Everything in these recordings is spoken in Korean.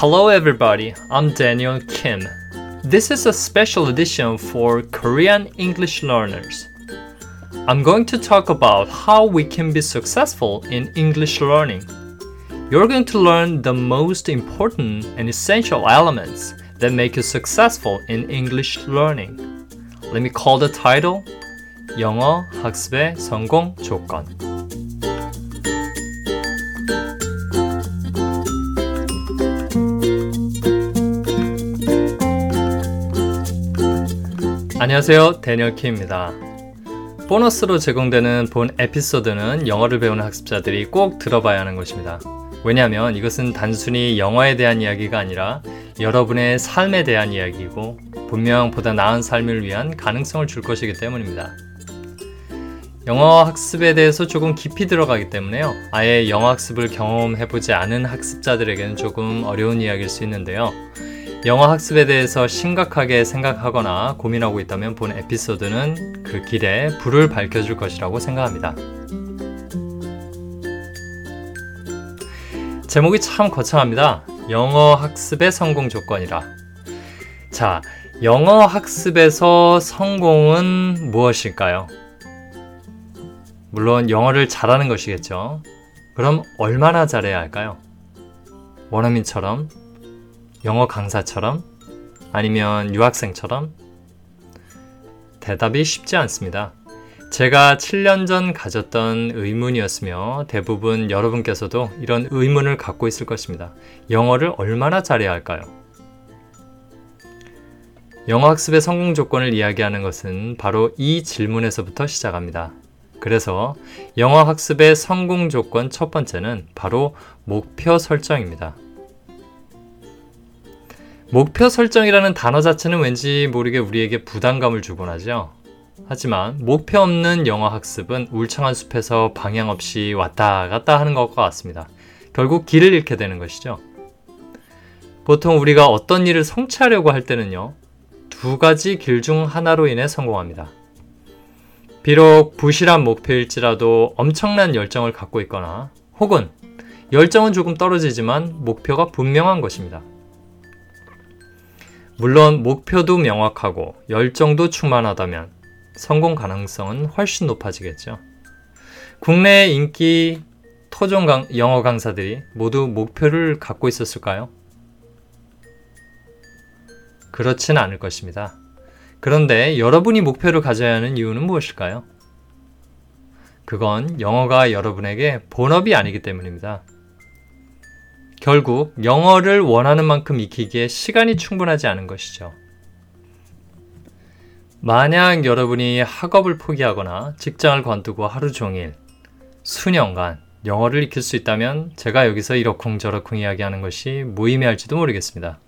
Hello, everybody. I'm Daniel Kim. This is a special edition for Korean English learners. I'm going to talk about how we can be successful in English learning. You're going to learn the most important and essential elements that make you successful in English learning. Let me call the title 영어 학습의 성공 조건. 안녕하세요. 데니얼 키입니다. 보너스로 제공되는 본 에피소드는 영어를 배우는 학습자들이 꼭 들어봐야 하는 것입니다. 왜냐하면 이것은 단순히 영어에 대한 이야기가 아니라 여러분의 삶에 대한 이야기이고 분명 보다 나은 삶을 위한 가능성을 줄 것이기 때문입니다. 영어 학습에 대해서 조금 깊이 들어가기 때문에요. 아예 영어 학습을 경험해보지 않은 학습자들에게는 조금 어려운 이야기일 수 있는데요. 영어 학습에 대해서 심각하게 생각하거나 고민하고 있다면 본 에피소드는 그 길에 불을 밝혀줄 것이라고 생각합니다. 제목이 참 거창합니다. 영어 학습의 성공 조건이라. 자, 영어 학습에서 성공은 무엇일까요? 물론 영어를 잘하는 것이겠죠. 그럼 얼마나 잘해야 할까요? 원어민처럼 영어 강사처럼? 아니면 유학생처럼? 대답이 쉽지 않습니다. 제가 7년 전 가졌던 의문이었으며 대부분 여러분께서도 이런 의문을 갖고 있을 것입니다. 영어를 얼마나 잘해야 할까요? 영어 학습의 성공 조건을 이야기하는 것은 바로 이 질문에서부터 시작합니다. 그래서 영어 학습의 성공 조건 첫 번째는 바로 목표 설정입니다. 목표 설정이라는 단어 자체는 왠지 모르게 우리에게 부담감을 주곤 하죠. 하지만 목표 없는 영어 학습은 울창한 숲에서 방향 없이 왔다 갔다 하는 것과 같습니다. 결국 길을 잃게 되는 것이죠. 보통 우리가 어떤 일을 성취하려고 할 때는요, 두 가지 길 중 하나로 인해 성공합니다. 비록 부실한 목표일지라도 엄청난 열정을 갖고 있거나 혹은 열정은 조금 떨어지지만 목표가 분명한 것입니다. 물론 목표도 명확하고 열정도 충만하다면 성공 가능성은 훨씬 높아지겠죠. 국내 인기 토종 강, 영어 강사들이 모두 목표를 갖고 있었을까요? 그렇진 않을 것입니다. 그런데 여러분이 목표를 가져야 하는 이유는 무엇일까요? 그건 영어가 여러분에게 본업이 아니기 때문입니다. 결국 영어를 원하는 만큼 익히기에 시간이 충분하지 않은 것이죠. 만약 여러분이 학업을 포기하거나 직장을 관두고 하루 종일 수년간 영어를 익힐 수 있다면 제가 여기서 이러쿵저러쿵 이야기하는 것이 무의미할지도 모르겠습니다.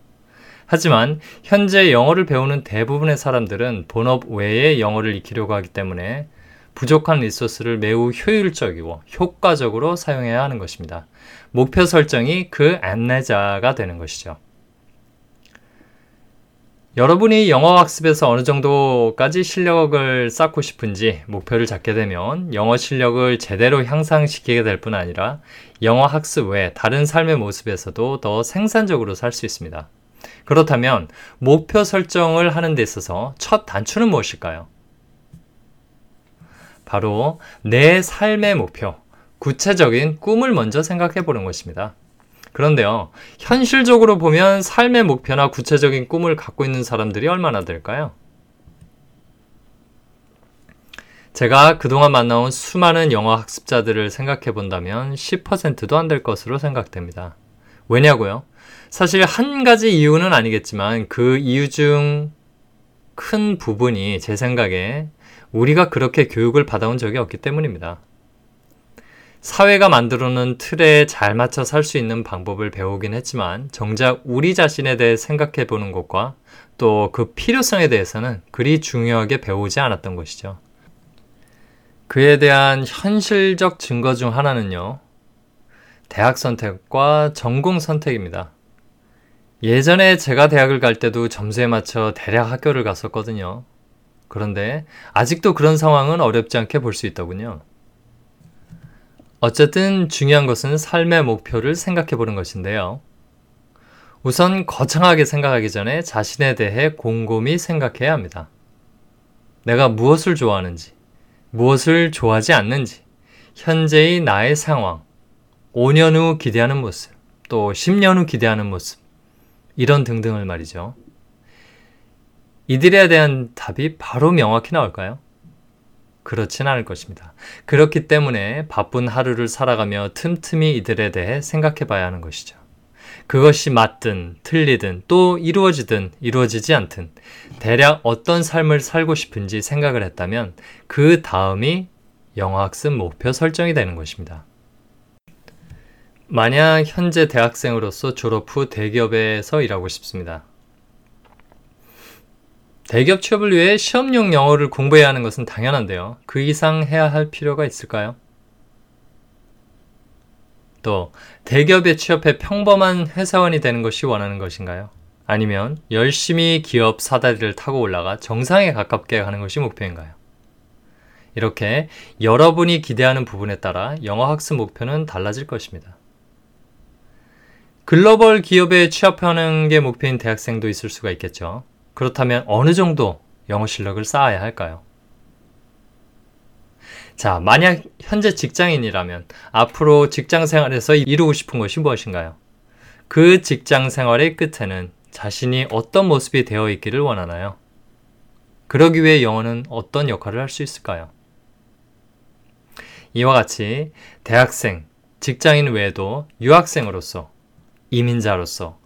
하지만 현재 영어를 배우는 대부분의 사람들은 본업 외에 영어를 익히려고 하기 때문에 부족한 리소스를 매우 효율적이고 효과적으로 사용해야 하는 것입니다. 목표 설정이 그 안내자가 되는 것이죠. 여러분이 영어 학습에서 어느 정도까지 실력을 쌓고 싶은지 목표를 잡게 되면 영어 실력을 제대로 향상시키게 될 뿐 아니라 영어 학습 외 다른 삶의 모습에서도 더 생산적으로 살 수 있습니다. 그렇다면 목표 설정을 하는 데 있어서 첫 단추는 무엇일까요? 바로 내 삶의 목표, 구체적인 꿈을 먼저 생각해 보는 것입니다. 그런데요, 현실적으로 보면 삶의 목표나 구체적인 꿈을 갖고 있는 사람들이 얼마나 될까요? 제가 그동안 만나온 수많은 영어 학습자들을 생각해 본다면 10%도 안 될 것으로 생각됩니다. 왜냐고요? 사실 한 가지 이유는 아니겠지만 그 이유 중 큰 부분이 제 생각에 우리가 그렇게 교육을 받아온 적이 없기 때문입니다. 사회가 만들어 놓은 틀에 잘 맞춰 살 수 있는 방법을 배우긴 했지만 정작 우리 자신에 대해 생각해 보는 것과 또 그 필요성에 대해서는 그리 중요하게 배우지 않았던 것이죠. 그에 대한 현실적 증거 중 하나는요. 대학 선택과 전공 선택입니다. 예전에 제가 대학을 갈 때도 점수에 맞춰 대략 학교를 갔었거든요. 그런데 아직도 그런 상황은 어렵지 않게 볼 수 있더군요. 어쨌든 중요한 것은 삶의 목표를 생각해 보는 것인데요. 우선 거창하게 생각하기 전에 자신에 대해 곰곰이 생각해야 합니다. 내가 무엇을 좋아하는지, 무엇을 좋아하지 않는지, 현재의 나의 상황, 5년 후 기대하는 모습, 또 10년 후 기대하는 모습, 이런 등등을 말이죠. 이들에 대한 답이 바로 명확히 나올까요? 그렇진 않을 것입니다. 그렇기 때문에 바쁜 하루를 살아가며 틈틈이 이들에 대해 생각해 봐야 하는 것이죠. 그것이 맞든 틀리든 또 이루어지든 이루어지지 않든 대략 어떤 삶을 살고 싶은지 생각을 했다면 그 다음이 영어학습 목표 설정이 되는 것입니다. 만약 현재 대학생으로서 졸업 후 대기업에서 일하고 싶습니다. 대기업 취업을 위해 시험용 영어를 공부해야 하는 것은 당연한데요. 그 이상 해야 할 필요가 있을까요? 또 대기업에 취업해 평범한 회사원이 되는 것이 원하는 것인가요? 아니면 열심히 기업 사다리를 타고 올라가 정상에 가깝게 가는 것이 목표인가요? 이렇게 여러분이 기대하는 부분에 따라 영어 학습 목표는 달라질 것입니다. 글로벌 기업에 취업하는 게 목표인 대학생도 있을 수가 있겠죠. 그렇다면 어느 정도 영어 실력을 쌓아야 할까요? 자, 만약 현재 직장인이라면 앞으로 직장 생활에서 이루고 싶은 것이 무엇인가요? 그 직장 생활의 끝에는 자신이 어떤 모습이 되어 있기를 원하나요? 그러기 위해 영어는 어떤 역할을 할 수 있을까요? 이와 같이 대학생, 직장인 외에도 유학생으로서, 이민자로서,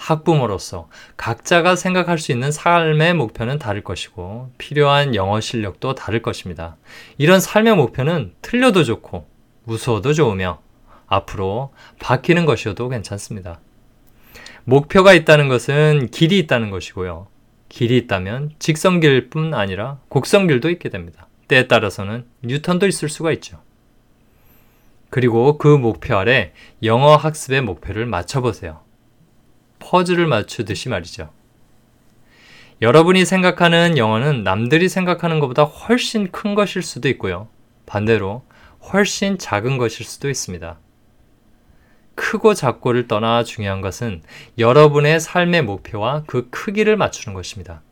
학부모로서 각자가 생각할 수 있는 삶의 목표는 다를 것이고 필요한 영어 실력도 다를 것입니다. 이런 삶의 목표는 틀려도 좋고 무서워도 좋으며 앞으로 바뀌는 것이어도 괜찮습니다. 목표가 있다는 것은 길이 있다는 것이고요. 길이 있다면 직선길 뿐 아니라 곡선길도 있게 됩니다. 때에 따라서는 뉴턴도 있을 수가 있죠. 그리고 그 목표 아래 영어 학습의 목표를 맞춰보세요. 퍼즐을 맞추듯이 말이죠. 여러분이 생각하는 영어는 남들이 생각하는 것보다 훨씬 큰 것일 수도 있고요. 반대로 훨씬 작은 것일 수도 있습니다. 크고 작고를 떠나 중요한 것은 여러분의 삶의 목표와 그 크기를 맞추는 것입니다.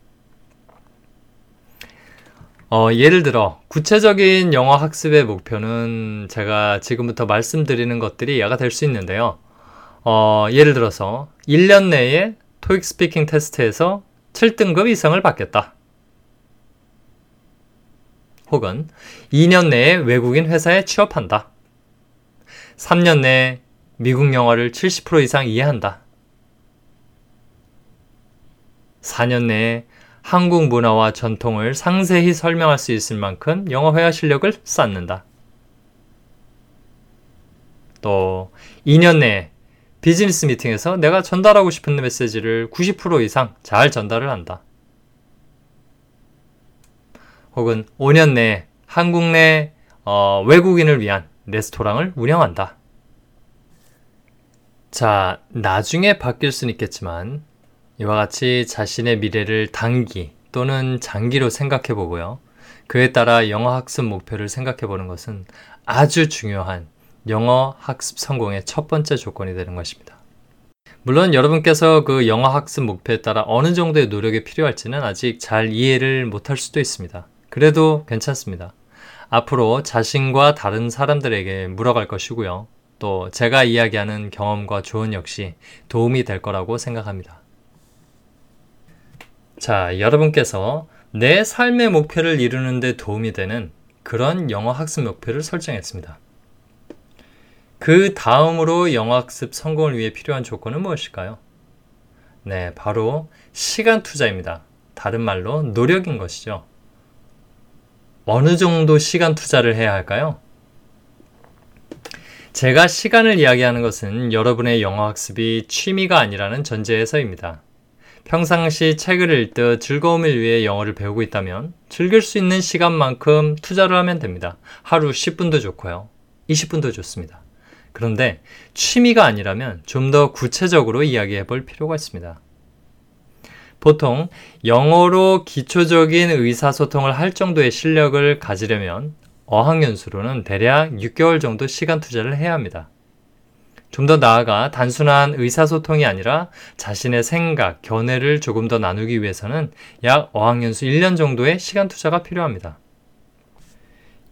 어, 예를 들어, 구체적인 영어 학습의 목표는 제가 지금부터 말씀드리는 것들이 야가 될 수 있는데요. 어, 예를 들어서 1년 내에 토익 스피킹 테스트에서 7등급 이상을 받겠다. 혹은 2년 내에 외국인 회사에 취업한다. 3년 내에 미국 영어를 70% 이상 이해한다. 4년 내에 한국 문화와 전통을 상세히 설명할 수 있을 만큼 영어 회화 실력을 쌓는다. 또 2년 내에 비즈니스 미팅에서 내가 전달하고 싶은 메시지를 90% 이상 잘 전달을 한다. 혹은 5년 내에 한국 내 어, 외국인을 위한 레스토랑을 운영한다. 자, 나중에 바뀔 수는 있겠지만 이와 같이 자신의 미래를 단기 또는 장기로 생각해 보고요. 그에 따라 영어 학습 목표를 생각해 보는 것은 아주 중요한 영어 학습 성공의 첫 번째 조건이 되는 것입니다. 물론 여러분께서 그 영어 학습 목표에 따라 어느 정도의 노력이 필요할지는 아직 잘 이해를 못할 수도 있습니다. 그래도 괜찮습니다. 앞으로 자신과 다른 사람들에게 물어갈 것이고요. 또 제가 이야기하는 경험과 조언 역시 도움이 될 거라고 생각합니다. 자, 여러분께서 내 삶의 목표를 이루는 데 도움이 되는 그런 영어 학습 목표를 설정했습니다. 그 다음으로 영어학습 성공을 위해 필요한 조건은 무엇일까요? 네, 바로 시간 투자입니다. 다른 말로 노력인 것이죠. 어느 정도 시간 투자를 해야 할까요? 제가 시간을 이야기하는 것은 여러분의 영어 학습이 취미가 아니라는 전제에서입니다. 평상시 책을 읽듯 즐거움을 위해 영어를 배우고 있다면 즐길 수 있는 시간만큼 투자를 하면 됩니다. 하루 10분도 좋고요. 20분도 좋습니다. 그런데 취미가 아니라면 좀 더 구체적으로 이야기해 볼 필요가 있습니다. 보통 영어로 기초적인 의사소통을 할 정도의 실력을 가지려면 어학연수로는 대략 6개월 정도 시간 투자를 해야 합니다. 좀 더 나아가 단순한 의사소통이 아니라 자신의 생각, 견해를 조금 더 나누기 위해서는 약 어학연수 1년 정도의 시간 투자가 필요합니다.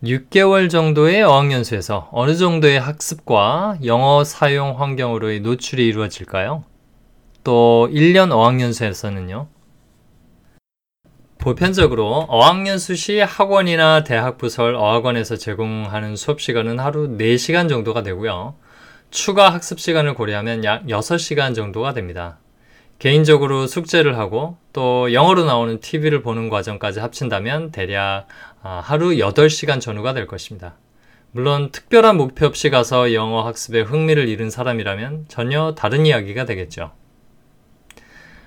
6개월 정도의 어학연수에서 어느 정도의 학습과 영어 사용 환경으로의 노출이 이루어질까요? 또 1년 어학연수에서는요? 보편적으로 어학연수 시 학원이나 대학 부설 어학원에서 제공하는 수업 시간은 하루 4시간 정도가 되고요. 추가 학습 시간을 고려하면 약 6시간 정도가 됩니다. 개인적으로 숙제를 하고 또 영어로 나오는 TV를 보는 과정까지 합친다면 대략 아, 하루 8시간 전후가 될 것입니다. 물론 특별한 목표 없이 가서 영어 학습에 흥미를 잃은 사람이라면 전혀 다른 이야기가 되겠죠.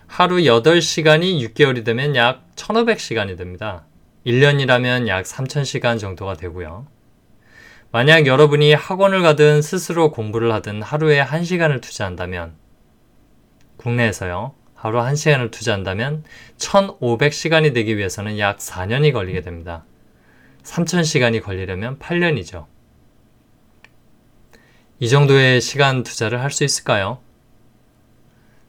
하루 8시간이 6개월이 되면 약 1500시간이 됩니다. 1년이라면 약 3000시간 정도가 되고요. 만약 여러분이 학원을 가든 스스로 공부를 하든 하루에 1시간을 투자한다면 국내에서요. 하루 1시간을 투자한다면 1500시간이 되기 위해서는 약 4년이 걸리게 됩니다. 3000시간이 걸리려면 8년이죠. 이 정도의 시간 투자를 할 수 있을까요?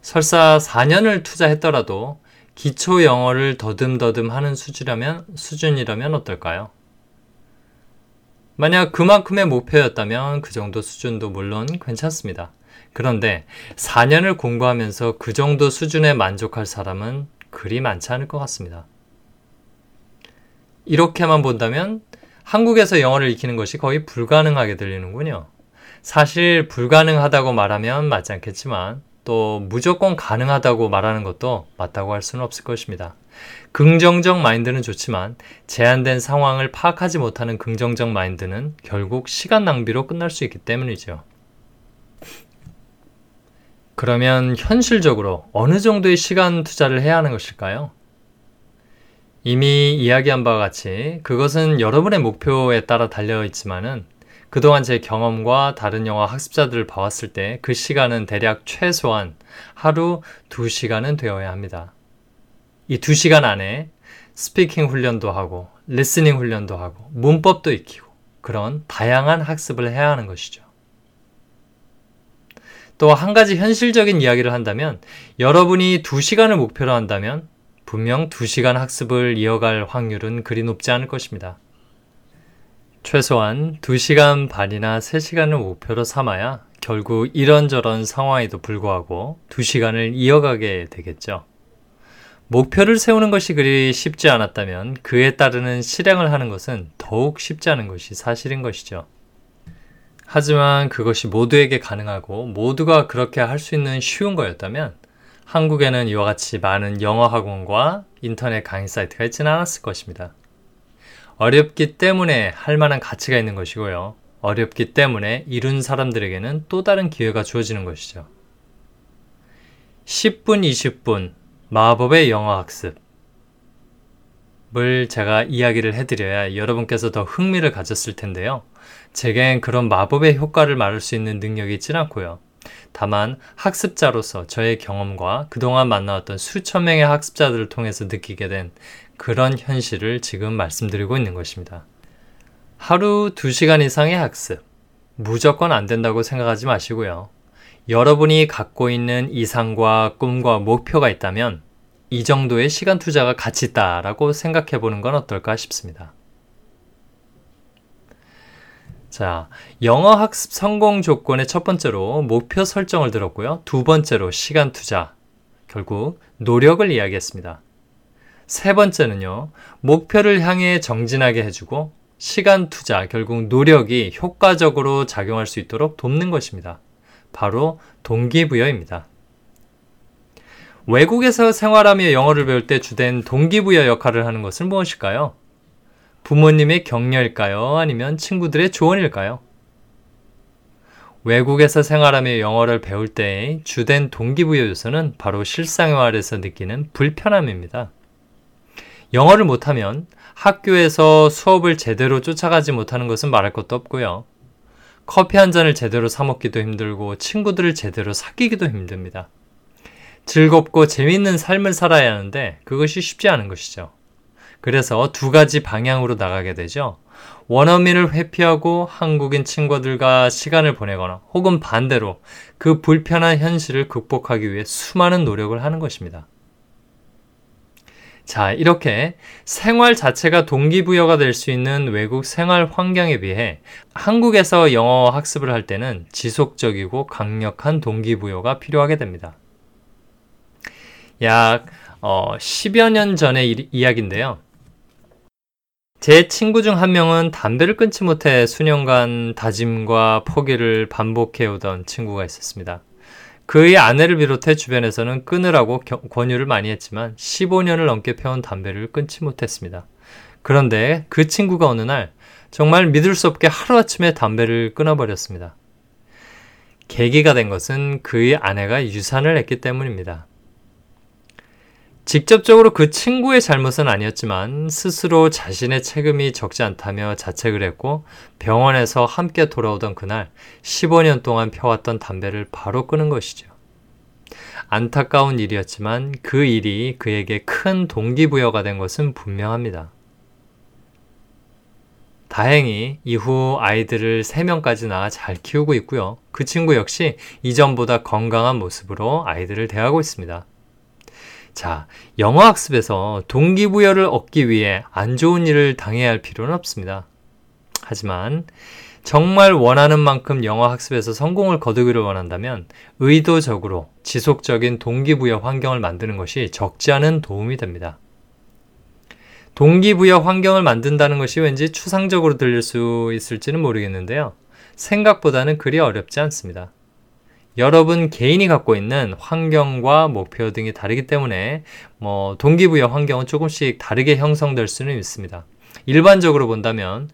설사 4년을 투자했더라도 기초 영어를 더듬더듬 하는 수준이라면, 수준이라면 어떨까요? 만약 그만큼의 목표였다면 그 정도 수준도 물론 괜찮습니다. 그런데 4년을 공부하면서 그 정도 수준에 만족할 사람은 그리 많지 않을 것 같습니다. 이렇게만 본다면 한국에서 영어를 익히는 것이 거의 불가능하게 들리는군요. 사실 불가능하다고 말하면 맞지 않겠지만 또 무조건 가능하다고 말하는 것도 맞다고 할 수는 없을 것입니다. 긍정적 마인드는 좋지만 제한된 상황을 파악하지 못하는 긍정적 마인드는 결국 시간 낭비로 끝날 수 있기 때문이죠. 그러면 현실적으로 어느 정도의 시간 투자를 해야 하는 것일까요? 이미 이야기한 바와 같이 그것은 여러분의 목표에 따라 달려 있지만은 그동안 제 경험과 다른 영어 학습자들을 봐왔을 때 그 시간은 대략 최소한 하루 2시간은 되어야 합니다. 이 2시간 안에 speaking 훈련도 하고 listening 훈련도 하고 문법도 익히고 그런 다양한 학습을 해야 하는 것이죠. 또 한 가지 현실적인 이야기를 한다면 여러분이 2시간을 목표로 한다면 분명 2시간 학습을 이어갈 확률은 그리 높지 않을 것입니다. 최소한 2시간 반이나 3시간을 목표로 삼아야 결국 이런저런 상황에도 불구하고 2시간을 이어가게 되겠죠. 목표를 세우는 것이 그리 쉽지 않았다면 그에 따르는 실행을 하는 것은 더욱 쉽지 않은 것이 사실인 것이죠. 하지만 그것이 모두에게 가능하고 모두가 그렇게 할 수 있는 쉬운 거였다면 한국에는 이와 같이 많은 영어 학원과 인터넷 강의 사이트가 있지는 않았을 것입니다. 어렵기 때문에 할 만한 가치가 있는 것이고요. 어렵기 때문에 이룬 사람들에게는 또 다른 기회가 주어지는 것이죠. 10분, 20분 마법의 영어 학습 을 제가 이야기를 해드려야 여러분께서 더 흥미를 가졌을 텐데요. 제겐 그런 마법의 효과를 말할 수 있는 능력이 있진 않고요. 다만 학습자로서 저의 경험과 그동안 만나왔던 수천 명의 학습자들을 통해서 느끼게 된 그런 현실을 지금 말씀드리고 있는 것입니다. 하루 2시간 이상의 학습. 무조건 안 된다고 생각하지 마시고요. 여러분이 갖고 있는 이상과 꿈과 목표가 있다면 이 정도의 시간 투자가 가치 있다라고 생각해 보는 건 어떨까 싶습니다. 자, 영어 학습 성공 조건의 첫 번째로 목표 설정을 들었고요. 두 번째로 시간 투자. 결국 노력을 이야기했습니다. 세 번째는요, 목표를 향해 정진하게 해주고 시간 투자, 결국 노력이 효과적으로 작용할 수 있도록 돕는 것입니다. 바로 동기부여입니다. 외국에서 생활하며 영어를 배울 때 주된 동기부여 역할을 하는 것은 무엇일까요? 부모님의 격려일까요? 아니면 친구들의 조언일까요? 외국에서 생활하며 영어를 배울 때의 주된 동기부여 요소는 바로 실생활에서 느끼는 불편함입니다. 영어를 못하면 학교에서 수업을 제대로 쫓아가지 못하는 것은 말할 것도 없고요. 커피 한 잔을 제대로 사먹기도 힘들고 친구들을 제대로 사귀기도 힘듭니다. 즐겁고 재미있는 삶을 살아야 하는데 그것이 쉽지 않은 것이죠. 그래서 두 가지 방향으로 나가게 되죠. 원어민을 회피하고 한국인 친구들과 시간을 보내거나 혹은 반대로 그 불편한 현실을 극복하기 위해 수많은 노력을 하는 것입니다. 자, 이렇게 생활 자체가 동기부여가 될 수 있는 외국 생활 환경에 비해 한국에서 영어 학습을 할 때는 지속적이고 강력한 동기부여가 필요하게 됩니다. 약 어, 10여 년 전의 이야기인데요. 제 친구 중 한 명은 담배를 끊지 못해 수년간 다짐과 포기를 반복해오던 친구가 있었습니다. 그의 아내를 비롯해 주변에서는 끊으라고 권유를 많이 했지만 15년을 넘게 펴온 담배를 끊지 못했습니다. 그런데 그 친구가 어느 날 정말 믿을 수 없게 하루아침에 담배를 끊어버렸습니다. 계기가 된 것은 그의 아내가 유산을 했기 때문입니다. 직접적으로 그 친구의 잘못은 아니었지만 스스로 자신의 책임이 적지 않다며 자책을 했고 병원에서 함께 돌아오던 그날 15년 동안 펴왔던 담배를 바로 끊은 것이죠. 안타까운 일이었지만 그 일이 그에게 큰 동기부여가 된 것은 분명합니다. 다행히 이후 아이들을 3명까지 낳아 잘 키우고 있고요. 그 친구 역시 이전보다 건강한 모습으로 아이들을 대하고 있습니다. 자, 영어 학습에서 동기부여를 얻기 위해 안 좋은 일을 당해야 할 필요는 없습니다. 하지만 정말 원하는 만큼 영어 학습에서 성공을 거두기를 원한다면 의도적으로 지속적인 동기부여 환경을 만드는 것이 적지 않은 도움이 됩니다. 동기부여 환경을 만든다는 것이 왠지 추상적으로 들릴 수 있을지는 모르겠는데요. 생각보다는 그리 어렵지 않습니다. 여러분 개인이 갖고 있는 환경과 목표 등이 다르기 때문에 뭐 동기부여 환경은 조금씩 다르게 형성될 수는 있습니다. 일반적으로 본다면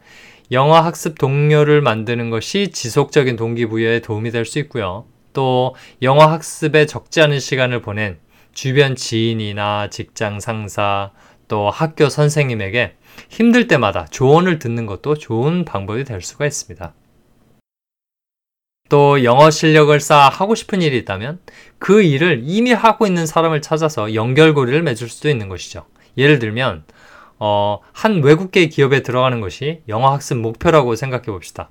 영어 학습 동료를 만드는 것이 지속적인 동기부여에 도움이 될 수 있고요. 또 영어 학습에 적지 않은 시간을 보낸 주변 지인이나 직장 상사 또 학교 선생님에게 힘들 때마다 조언을 듣는 것도 좋은 방법이 될 수가 있습니다. 또 영어 실력을 쌓아 하고 싶은 일이 있다면 그 일을 이미 하고 있는 사람을 찾아서 연결고리를 맺을 수도 있는 것이죠. 예를 들면 어, 한 외국계 기업에 들어가는 것이 영어 학습 목표라고 생각해 봅시다.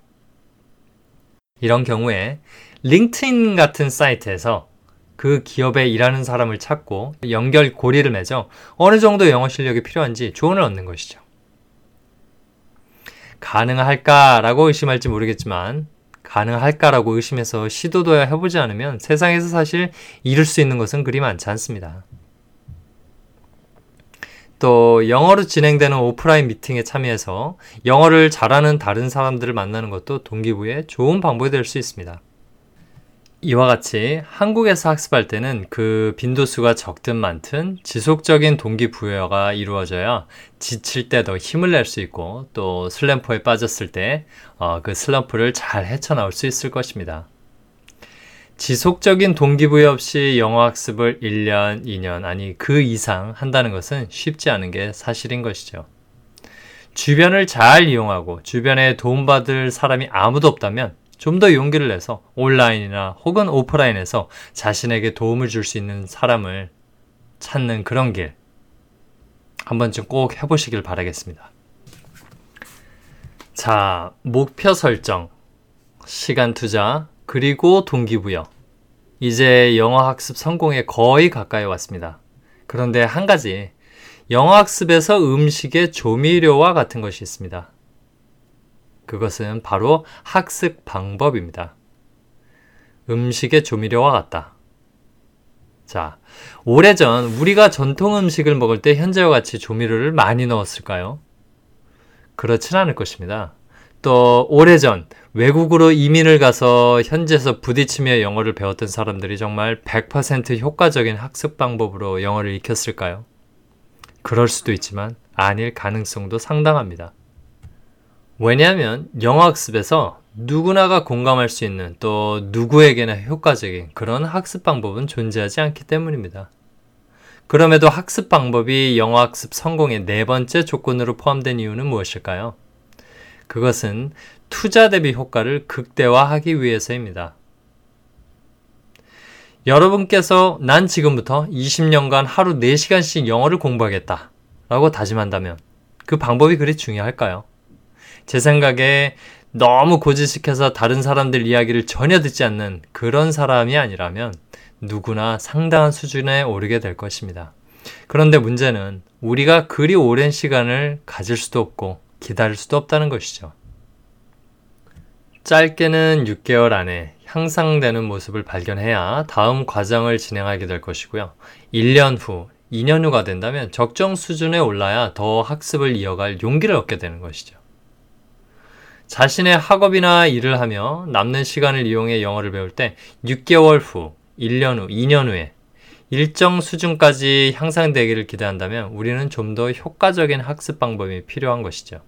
이런 경우에 링크인 같은 사이트에서 그 기업에 일하는 사람을 찾고 연결 고리를 맺어 어느 정도 영어 실력이 필요한지 조언을 얻는 것이죠. 가능할까라고 의심할지 모르겠지만 가능할까라고 의심해서 시도도 해보지 않으면 세상에서 사실 이룰 수 있는 것은 그리 많지 않습니다. 또 영어로 진행되는 오프라인 미팅에 참여해서 영어를 잘하는 다른 사람들을 만나는 것도 동기부여에 좋은 방법이 될 수 있습니다. 이와 같이 한국에서 학습할 때는 그 빈도수가 적든 많든 지속적인 동기부여가 이루어져야 지칠 때 더 힘을 낼 수 있고 또 슬럼프에 빠졌을 때그 어, 슬럼프를 잘 헤쳐나올 수 있을 것입니다. 지속적인 동기부여 없이 영어 학습을 1년, 2년, 아니 그 이상 한다는 것은 쉽지 않은 게 사실인 것이죠. 주변을 잘 이용하고 주변에 도움받을 사람이 아무도 없다면 좀 더 용기를 내서 온라인이나 혹은 오프라인에서 자신에게 도움을 줄 수 있는 사람을 찾는 그런 길 한 번쯤 꼭 해보시길 바라겠습니다. 자, 목표 설정, 시간 투자, 그리고 동기부여. 이제 영어 학습 성공에 거의 가까이 왔습니다. 그런데 한 가지, 영어 학습에서 음식의 조미료와 같은 것이 있습니다. 그것은 바로 학습 방법입니다. 음식의 조미료와 같다. 자, 오래전 우리가 전통 음식을 먹을 때 현재와 같이 조미료를 많이 넣었을까요? 그렇진 않을 것입니다. 또 오래전 외국으로 이민을 가서 현지에서 부딪히며 영어를 배웠던 사람들이 정말 100% 효과적인 학습 방법으로 영어를 익혔을까요? 그럴 수도 있지만 아닐 가능성도 상당합니다. 왜냐하면 영어 학습에서 누구나가 공감할 수 있는 또 누구에게나 효과적인 그런 학습 방법은 존재하지 않기 때문입니다. 그럼에도 학습 방법이 영어 학습 성공의 네 번째 조건으로 포함된 이유는 무엇일까요? 그것은 투자 대비 효과를 극대화하기 위해서입니다. 여러분께서 난 지금부터 20년간 하루 4시간씩 영어를 공부하겠다 라고 다짐한다면 그 방법이 그리 중요할까요? 제 생각에 너무 고지식해서 다른 사람들 이야기를 전혀 듣지 않는 그런 사람이 아니라면 누구나 상당한 수준에 오르게 될 것입니다. 그런데 문제는 우리가 그리 오랜 시간을 가질 수도 없고 기다릴 수도 없다는 것이죠. 짧게는 6개월 안에 향상되는 모습을 발견해야 다음 과정을 진행하게 될 것이고요. 1년 후, 2년 후가 된다면 적정 수준에 올라야 더 학습을 이어갈 용기를 얻게 되는 것이죠. 자신의 학업이나 일을 하며 남는 시간을 이용해 영어를 배울 때 6개월 후, 1년 후, 2년 후에 일정 수준까지 향상되기를 기대한다면 우리는 좀 더 효과적인 학습 방법이 필요한 것이죠.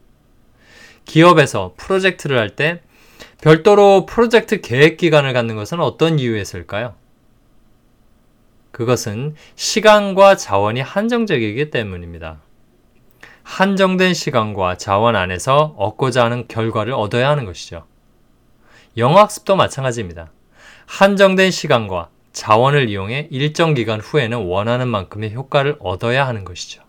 기업에서 프로젝트를 할 때 별도로 프로젝트 계획 기간을 갖는 것은 어떤 이유에서일까요? 그것은 시간과 자원이 한정적이기 때문입니다. 한정된 시간과 자원 안에서 얻고자 하는 결과를 얻어야 하는 것이죠. 영어 학습도 마찬가지입니다. 한정된 시간과 자원을 이용해 일정 기간 후에는 원하는 만큼의 효과를 얻어야 하는 것이죠.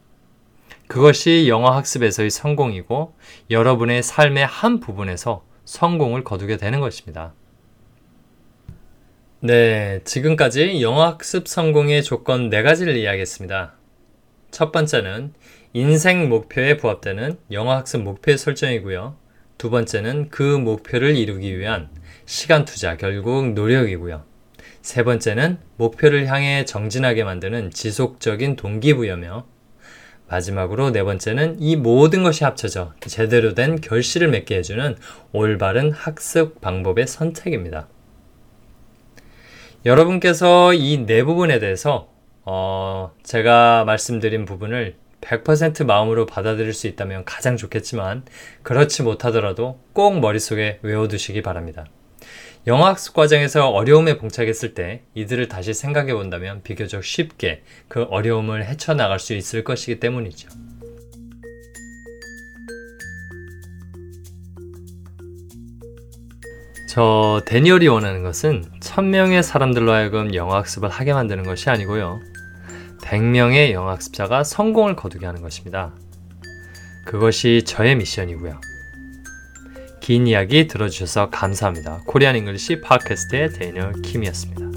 그것이 영어 학습에서의 성공이고 여러분의 삶의 한 부분에서 성공을 거두게 되는 것입니다. 네, 지금까지 영어 학습 성공의 조건 4가지를 이야기했습니다. 첫 번째는 인생 목표에 부합되는 영어 학습 목표의 설정이고요. 두 번째는 그 목표를 이루기 위한 시간 투자, 결국 노력이고요. 세 번째는 목표를 향해 정진하게 만드는 지속적인 동기부여며 마지막으로 네 번째는 이 모든 것이 합쳐져 제대로 된 결실을 맺게 해주는 올바른 학습 방법의 선택입니다. 여러분께서 이 네 부분에 대해서 어, 제가 말씀드린 부분을 100% 마음으로 받아들일 수 있다면 가장 좋겠지만 그렇지 못하더라도 꼭 머릿속에 외워두시기 바랍니다. 영어학습 과정에서 어려움에 봉착했을 때 이들을 다시 생각해 본다면 비교적 쉽게 그 어려움을 헤쳐나갈 수 있을 것이기 때문이죠. 저 데니얼이 원하는 것은 1000명의 사람들로 하여금 영어학습을 하게 만드는 것이 아니고요. 100명의 영어학습자가 성공을 거두게 하는 것입니다. 그것이 저의 미션이고요. 긴 이야기 들어주셔서 감사합니다. Korean English 팟캐스트의 데니얼 킴이었습니다.